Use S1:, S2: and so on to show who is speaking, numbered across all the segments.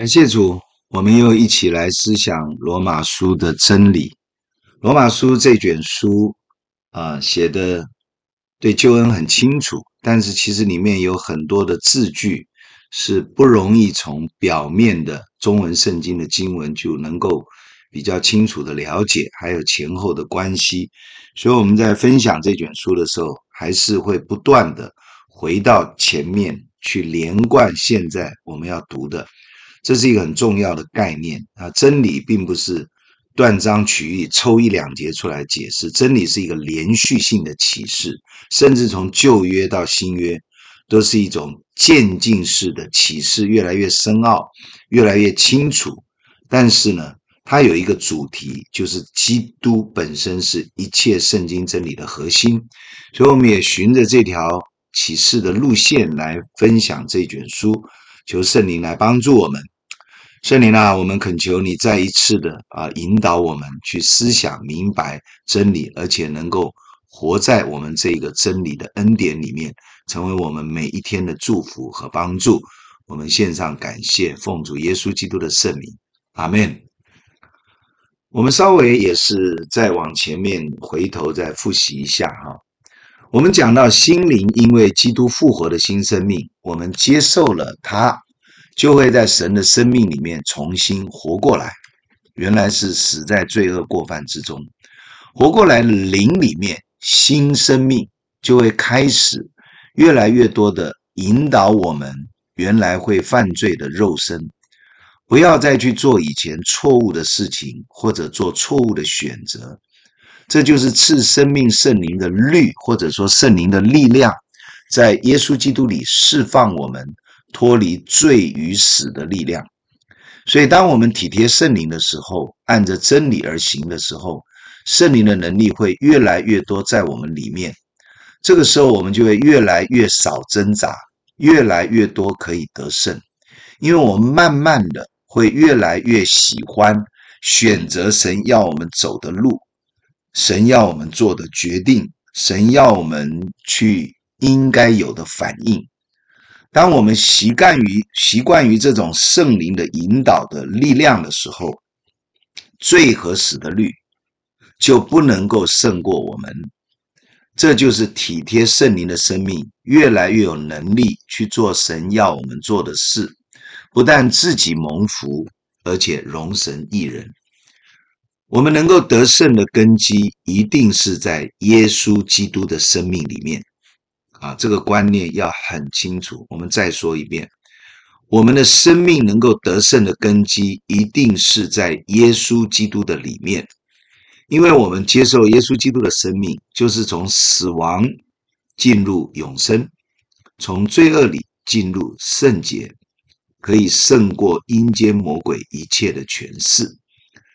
S1: 感谢主，我们又一起来思想罗马书的真理。罗马书这卷书啊，写的对救恩很清楚，但是其实里面有很多的字句是不容易从表面的中文圣经的经文就能够比较清楚的了解，还有前后的关系。所以我们在分享这卷书的时候，还是会不断的回到前面去连贯现在我们要读的。这是一个很重要的概念啊！真理并不是断章取义，抽一两节出来解释。真理是一个连续性的启示，甚至从旧约到新约，都是一种渐进式的启示，越来越深奥，越来越清楚。但是呢，它有一个主题，就是基督本身是一切圣经真理的核心。所以，我们也循着这条启示的路线来分享这卷书。求圣灵来帮助我们，圣灵啊，我们恳求你再一次的啊引导我们去思想明白真理，而且能够活在我们这个真理的恩典里面，成为我们每一天的祝福和帮助。我们献上感谢，奉主耶稣基督的圣名，阿门。我们稍微也是再往前面回头再复习一下哈。我们讲到心灵，因为基督复活的新生命，我们接受了它，就会在神的生命里面重新活过来。原来是死在罪恶过犯之中，活过来灵里面新生命就会开始越来越多的引导我们原来会犯罪的肉身，不要再去做以前错误的事情，或者做错误的选择。这就是赐生命圣灵的律，或者说圣灵的力量，在耶稣基督里释放我们脱离罪与死的力量。所以，当我们体贴圣灵的时候，按着真理而行的时候，圣灵的能力会越来越多在我们里面。这个时候，我们就会越来越少挣扎，越来越多可以得胜，因为我们慢慢的会越来越喜欢选择神要我们走的路。神要我们做的决定，神要我们去应该有的反应。当我们习惯于习惯于这种圣灵的引导的力量的时候，罪和死的律就不能够胜过我们。这就是体贴圣灵的生命，越来越有能力去做神要我们做的事，不但自己蒙福，而且荣神益人。我们能够得胜的根基，一定是在耶稣基督的生命里面啊！这个观念要很清楚。我们再说一遍，我们的生命能够得胜的根基，一定是在耶稣基督的里面，因为我们接受耶稣基督的生命，就是从死亡进入永生，从罪恶里进入圣洁，可以胜过阴间魔鬼一切的权势。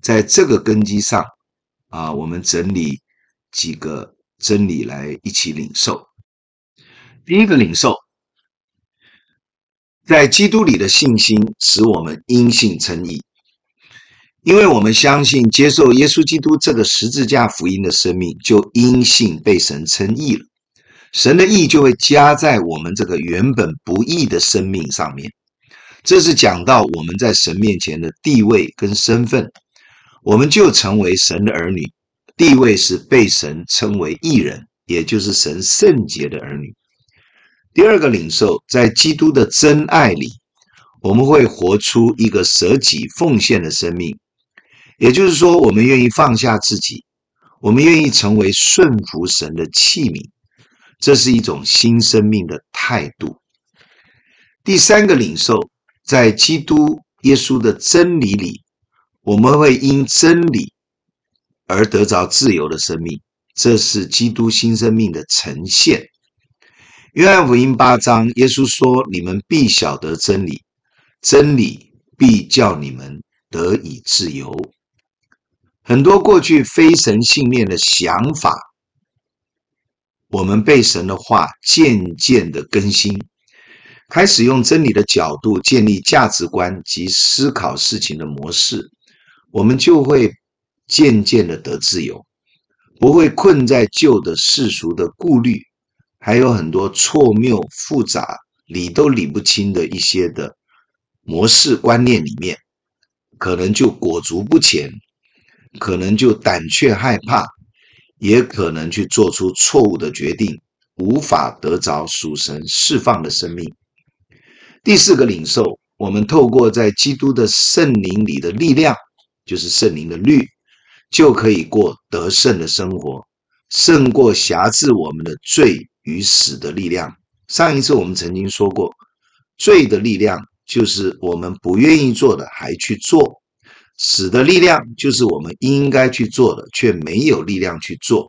S1: 在这个根基上，啊，我们整理几个真理来一起领受。第一个领受，在基督里的信心使我们因信称义，因为我们相信接受耶稣基督这个十字架福音的生命，就因信被神称义了。神的义就会加在我们这个原本不义的生命上面。这是讲到我们在神面前的地位跟身份。我们就成为神的儿女，地位是被神称为义人，也就是神圣洁的儿女。第二个领受，在基督的真爱里，我们会活出一个舍己奉献的生命，也就是说，我们愿意放下自己，我们愿意成为顺服神的器皿，这是一种新生命的态度。第三个领受，在基督耶稣的真理里。我们会因真理而得着自由的生命，这是基督新生命的呈现。约翰福音八章，耶稣说：“你们必晓得真理，真理必叫你们得以自由。”很多过去非神信念的想法，我们被神的话渐渐的更新，开始用真理的角度建立价值观及思考事情的模式。我们就会渐渐的得自由，不会困在旧的世俗的顾虑，还有很多错谬复杂、理都理不清的一些的模式观念里面，可能就裹足不前，可能就胆怯害怕，也可能去做出错误的决定，无法得着属神释放的生命。第四个领受，我们透过在基督的圣灵里的力量，就是圣灵的律，就可以过得胜的生活，胜过辖制我们的罪与死的力量。上一次我们曾经说过，罪的力量就是我们不愿意做的还去做；死的力量就是我们应该去做的却没有力量去做。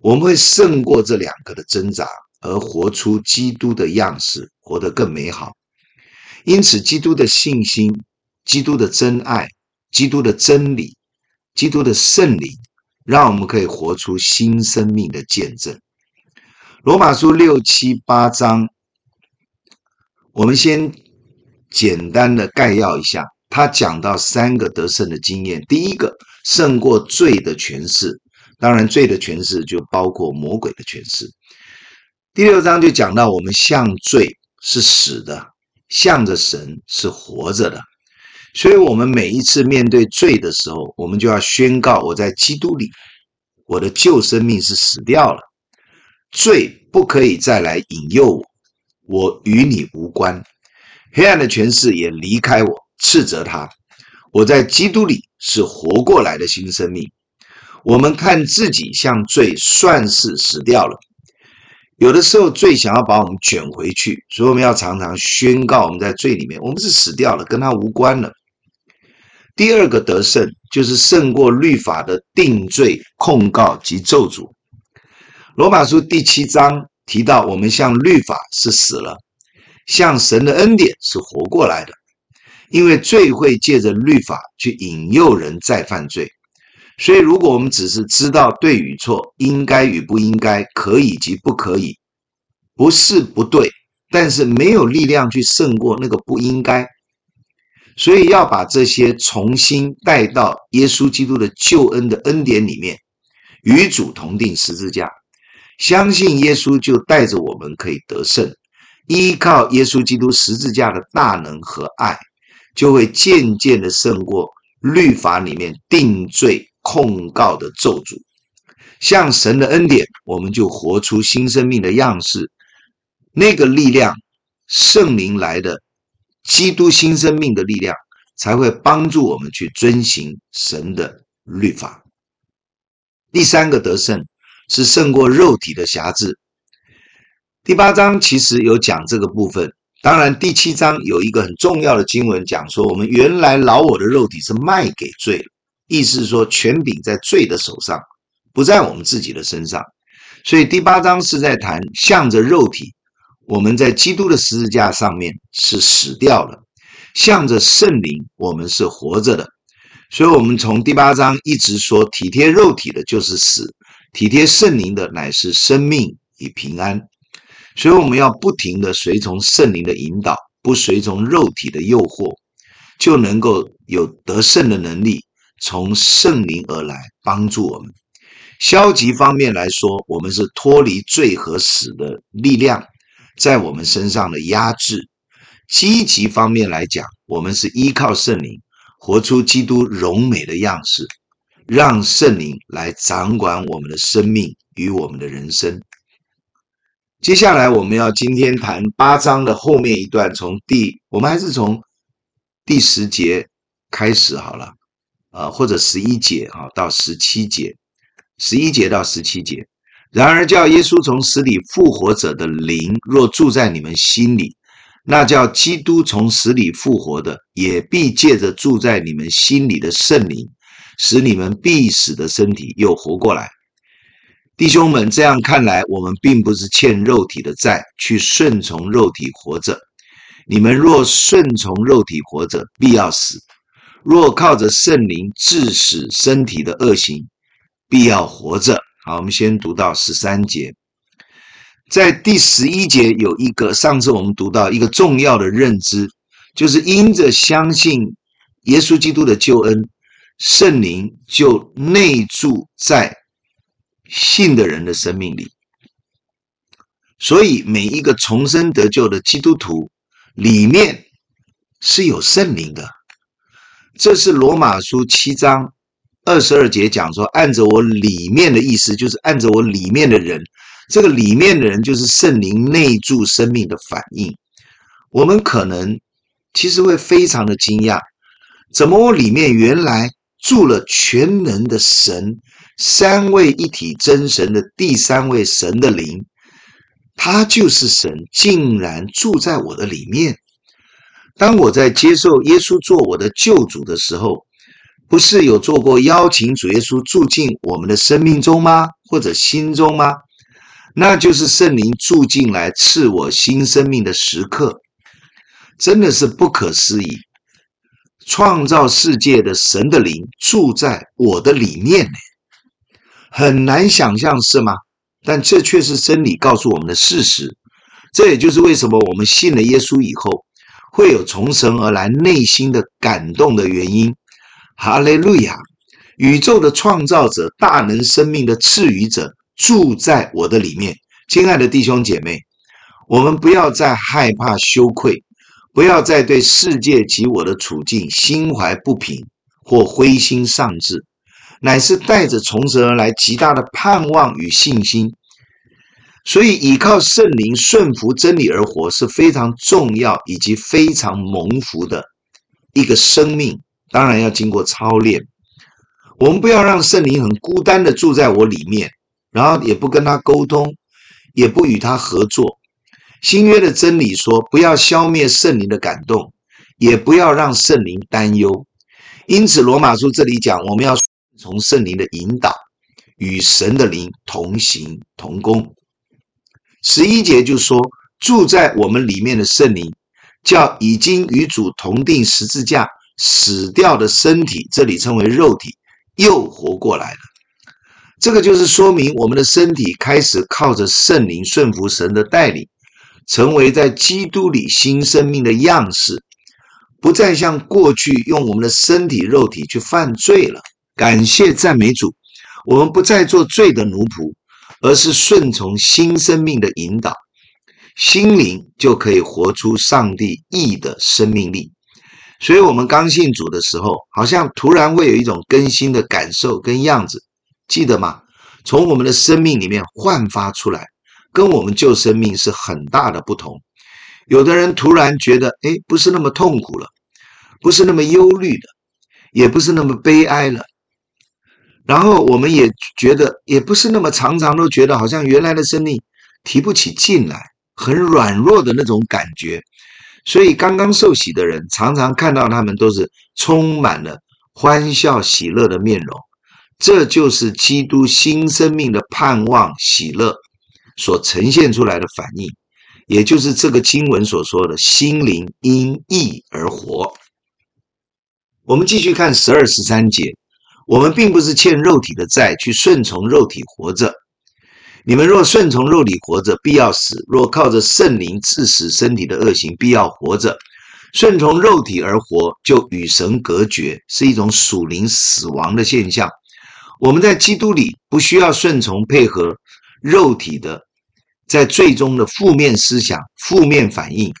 S1: 我们会胜过这两个的挣扎，而活出基督的样式，活得更美好。因此，基督的信心、基督的真爱、基督的真理、基督的圣灵，让我们可以活出新生命的见证。罗马书六七八章，我们先简单的概要一下。他讲到三个得胜的经验：第一个，胜过罪的权势，当然罪的权势就包括魔鬼的权势。第六章就讲到我们向罪是死的。向着神是活着的，所以，我们每一次面对罪的时候，我们就要宣告：我在基督里，我的旧生命是死掉了，罪不可以再来引诱我，我与你无关，黑暗的权势也离开我，斥责他。我在基督里是活过来的新生命。我们看自己像罪，算是死掉了。有的时候，罪想要把我们卷回去，所以我们要常常宣告：我们在罪里面，我们是死掉了，跟他无关了。第二个得胜，就是胜过律法的定罪、控告及咒诅。罗马书第七章提到，我们向律法是死了，向神的恩典是活过来的，因为罪会借着律法去引诱人再犯罪。所以，如果我们只是知道对与错、应该与不应该、可以及不可以，不是不对，但是没有力量去胜过那个不应该，所以要把这些重新带到耶稣基督的救恩的恩典里面，与主同钉十字架，相信耶稣就带着我们可以得胜，依靠耶稣基督十字架的大能和爱，就会渐渐的胜过律法里面定罪。控告的咒诅，向神的恩典，我们就活出新生命的样式。那个力量，圣灵来的基督新生命的力量，才会帮助我们去遵行神的律法。第三个得胜是胜过肉体的辖制。第八章其实有讲这个部分，当然第七章有一个很重要的经文讲说，我们原来老我的肉体是卖给罪。意思是说，权柄在罪的手上，不在我们自己的身上。所以第八章是在谈向着肉体，我们在基督的十字架上面是死掉了；向着圣灵，我们是活着的。所以，我们从第八章一直说，体贴肉体的就是死，体贴圣灵的乃是生命与平安。所以，我们要不停地随从圣灵的引导，不随从肉体的诱惑，就能够有得胜的能力。从圣灵而来帮助我们。消极方面来说，我们是脱离罪和死的力量在我们身上的压制；积极方面来讲，我们是依靠圣灵，活出基督荣美的样式，让圣灵来掌管我们的生命与我们的人生。接下来我们要今天谈八章的后面一段，从第我们还是从第十节开始好了。啊，或者十一节哈到十七节，十一节到十七节。然而，叫耶稣从死里复活者的灵，若住在你们心里，那叫基督从死里复活的，也必借着住在你们心里的圣灵，使你们必死的身体又活过来。弟兄们，这样看来，我们并不是欠肉体的债，去顺从肉体活着。你们若顺从肉体活着，必要死。若靠着圣灵致死身体的恶行，必要活着。好，我们先读到十三节。在第十一节有一个，上次我们读到一个重要的认知，就是因着相信耶稣基督的救恩，圣灵就内住在信的人的生命里。所以每一个重生得救的基督徒里面是有圣灵的。这是罗马书七章二十二节讲说，按着我里面的意思，就是按着我里面的人，这个里面的人就是圣灵内住生命的反应。我们可能其实会非常的惊讶，怎么我里面原来住了全能的神，三位一体真神的第三位神的灵，他就是神，竟然住在我的里面。当我在接受耶稣做我的救主的时候，不是有做过邀请主耶稣住进我们的生命中吗？或者心中吗？那就是圣灵住进来赐我新生命的时刻，真的是不可思议。创造世界的神的灵住在我的里面呢，很难想象是吗？但这却是真理告诉我们的事实。这也就是为什么我们信了耶稣以后。会有从神而来内心的感动的原因，哈利路亚！宇宙的创造者、大能生命的赐予者住在我的里面。亲爱的弟兄姐妹，我们不要再害怕羞愧，不要再对世界及我的处境心怀不平或灰心丧志，乃是带着从神而来极大的盼望与信心。所以，依靠圣灵顺服真理而活是非常重要以及非常蒙福的一个生命。当然要经过操练。我们不要让圣灵很孤单的住在我里面，然后也不跟他沟通，也不与他合作。新约的真理说，不要消灭圣灵的感动，也不要让圣灵担忧。因此，罗马书这里讲，我们要从圣灵的引导，与神的灵同行同工。十一节就说，住在我们里面的圣灵，叫已经与主同钉十字架死掉的身体，这里称为肉体，又活过来了。这个就是说明我们的身体开始靠着圣灵顺服神的带领，成为在基督里新生命的样式，不再像过去用我们的身体肉体去犯罪了。感谢赞美主，我们不再做罪的奴仆。而是顺从新生命的引导，心灵就可以活出上帝意的生命力。所以，我们刚信主的时候，好像突然会有一种更新的感受跟样子，记得吗？从我们的生命里面焕发出来，跟我们旧生命是很大的不同。有的人突然觉得，哎，不是那么痛苦了，不是那么忧虑的，也不是那么悲哀了。然后我们也觉得，也不是那么常常都觉得好像原来的生命提不起劲来，很软弱的那种感觉。所以刚刚受洗的人，常常看到他们都是充满了欢笑喜乐的面容。这就是基督新生命的盼望喜乐所呈现出来的反应，也就是这个经文所说的心灵因义而活。我们继续看十二十三节。我们并不是欠肉体的债，去顺从肉体活着。你们若顺从肉体活着，必要死；若靠着圣灵治死身体的恶行，必要活着。顺从肉体而活，就与神隔绝，是一种属灵死亡的现象。我们在基督里不需要顺从配合肉体的，在最终的负面思想、负面反应。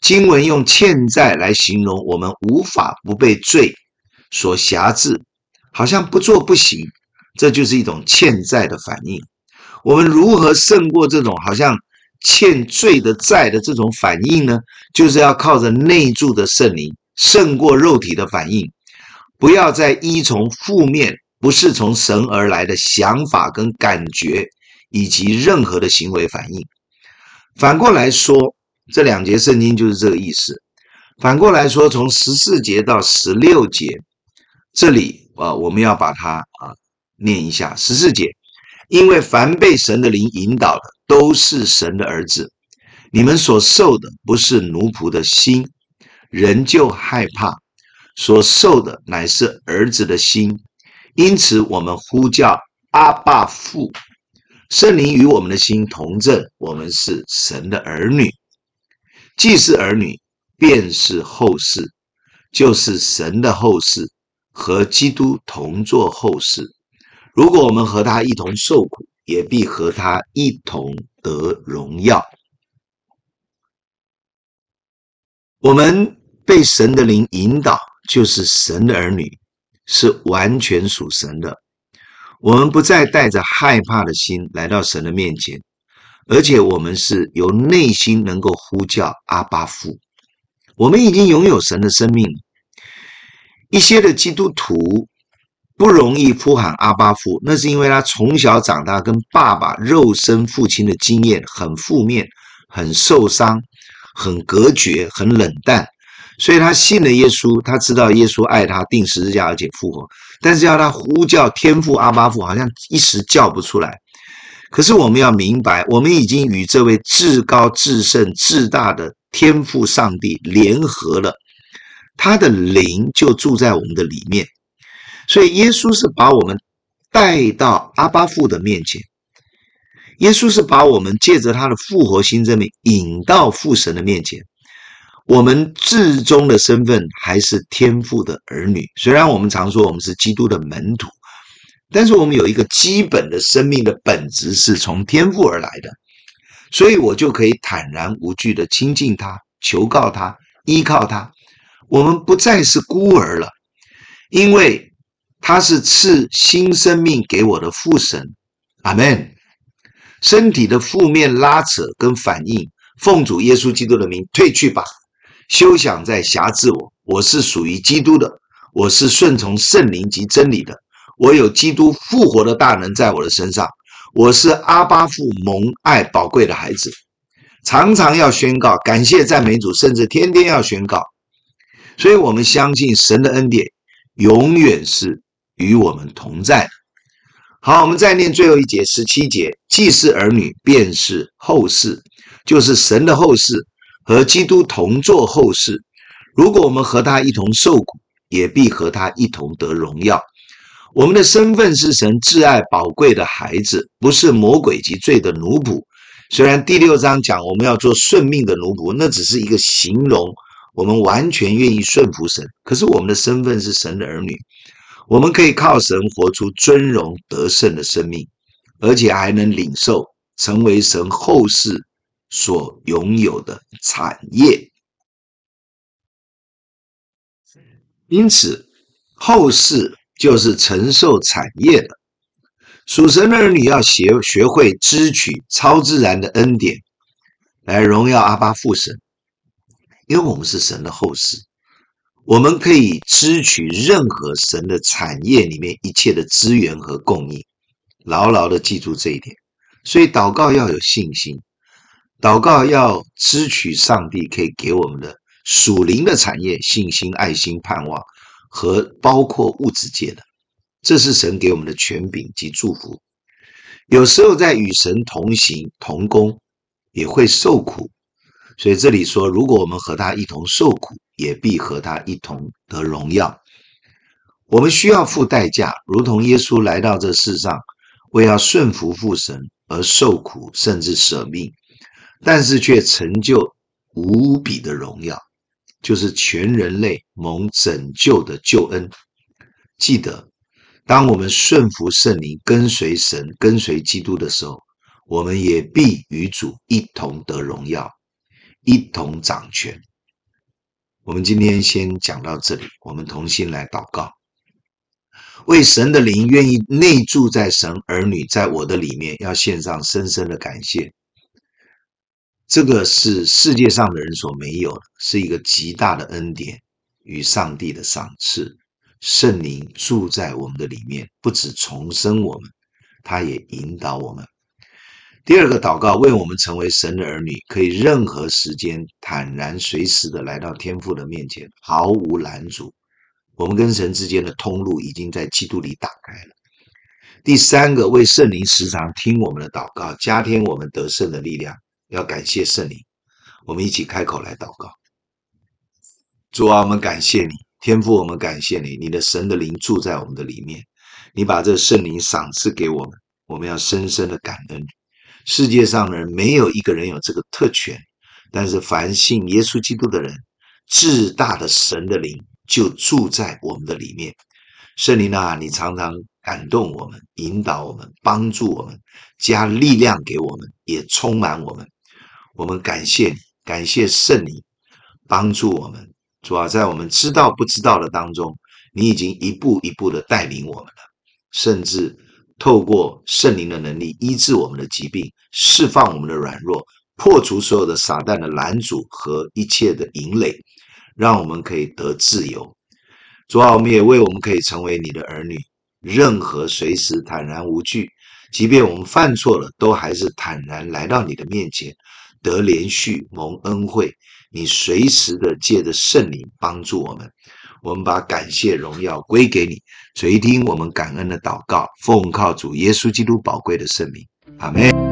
S1: 经文用欠债来形容我们无法不被罪所辖制。好像不做不行，这就是一种欠债的反应。我们如何胜过这种好像欠罪的债的这种反应呢？就是要靠着内住的圣灵胜过肉体的反应，不要再依从负面、不是从神而来的想法跟感觉，以及任何的行为反应。反过来说，这两节圣经就是这个意思。反过来说，从十四节到十六节，这里。啊，我们要把它啊念一下十四节，因为凡被神的灵引导的，都是神的儿子。你们所受的不是奴仆的心，仍旧害怕；所受的乃是儿子的心。因此，我们呼叫阿爸父，圣灵与我们的心同证，我们是神的儿女。既是儿女，便是后嗣，就是神的后嗣。和基督同作后嗣，如果我们和他一同受苦，也必和他一同得荣耀。我们被神的灵引导，就是神的儿女，是完全属神的。我们不再带着害怕的心来到神的面前，而且我们是由内心能够呼叫阿巴父。我们已经拥有神的生命。一些的基督徒不容易呼喊阿巴父，那是因为他从小长大跟爸爸肉身父亲的经验很负面，很受伤，很隔绝，很冷淡。所以他信了耶稣，他知道耶稣爱他，定十字架而且复活。但是要他呼叫天父阿巴父，好像一时叫不出来。可是我们要明白，我们已经与这位至高至圣至大的天父上帝联合了，他的灵就住在我们的里面。所以耶稣是把我们带到阿巴父的面前，耶稣是把我们借着他的复活新生命引到父神的面前。我们至终的身份还是天父的儿女。虽然我们常说我们是基督的门徒，但是我们有一个基本的生命的本质是从天父而来的，所以我就可以坦然无惧地亲近他、求告他、依靠他。我们不再是孤儿了，因为他是赐新生命给我的父神。阿门。身体的负面拉扯跟反应，奉主耶稣基督的名退去吧。休想再辖制我！我是属于基督的，我是顺从圣灵及真理的。我有基督复活的大能在我的身上。我是阿巴父蒙爱宝贵的孩子，常常要宣告感谢赞美主，甚至天天要宣告。所以，我们相信神的恩典永远是与我们同在。好，我们再念最后一节十七节：既是儿女，便是后嗣，就是神的后嗣。和基督同作后事，如果我们和他一同受苦，也必和他一同得荣耀。我们的身份是神至爱宝贵的孩子，不是魔鬼及罪的奴仆。虽然第六章讲我们要做顺命的奴仆，那只是一个形容，我们完全愿意顺服神。可是我们的身份是神的儿女，我们可以靠神活出尊荣得胜的生命，而且还能领受成为神后世。所拥有的产业，因此后世就是承受产业的。属神的儿女要学学会支取超自然的恩典，来荣耀阿爸父神。因为我们是神的后世，我们可以支取任何神的产业里面一切的资源和供应。牢牢的记住这一点。所以祷告要有信心。祷告要支取上帝可以给我们的属灵的产业，信心、爱心、盼望和包括物质界的，这是神给我们的权柄及祝福。有时候在与神同行同工，也会受苦。所以这里说，如果我们和他一同受苦，也必和他一同得荣耀。我们需要付代价，如同耶稣来到这世上，为要顺服父神而受苦，甚至舍命。但是却成就无比的荣耀，就是全人类蒙拯救的救恩。记得，当我们顺服圣灵、跟随神、跟随基督的时候，我们也必与主一同得荣耀，一同掌权。我们今天先讲到这里，我们同心来祷告，为神的灵愿意内住在神儿女在我的里面，要献上深深的感谢。这个是世界上的人所没有的，是一个极大的恩典与上帝的赏赐。圣灵住在我们的里面，不止重生我们，他也引导我们。第二个祷告，为我们成为神的儿女，可以任何时间坦然随时的来到天父的面前，毫无拦阻。我们跟神之间的通路已经在基督里打开了。第三个，为圣灵时常听我们的祷告，加添我们得胜的力量。要感谢圣灵，我们一起开口来祷告。主啊，我们感谢你，天父，我们感谢你，你的神的灵住在我们的里面，你把这圣灵赏赐给我们，我们要深深的感恩。世界上的人没有一个人有这个特权，但是凡信耶稣基督的人，至大的神的灵就住在我们的里面。圣灵啊，你常常感动我们，引导我们，帮助我们，加力量给我们，也充满我们。我们感谢你，感谢圣灵帮助我们，主啊，在我们知道不知道的当中，你已经一步一步的带领我们了，甚至透过圣灵的能力医治我们的疾病，释放我们的软弱，破除所有的撒旦的拦阻和一切的营垒，让我们可以得自由。主啊，我们也为我们可以成为你的儿女，任何随时坦然无惧，即便我们犯错了，都还是坦然来到你的面前，得连续蒙恩惠。你随时的借着圣灵帮助我们，我们把感谢荣耀归给你，垂听我们感恩的祷告，奉靠主耶稣基督宝贵的圣名，阿
S2: 门。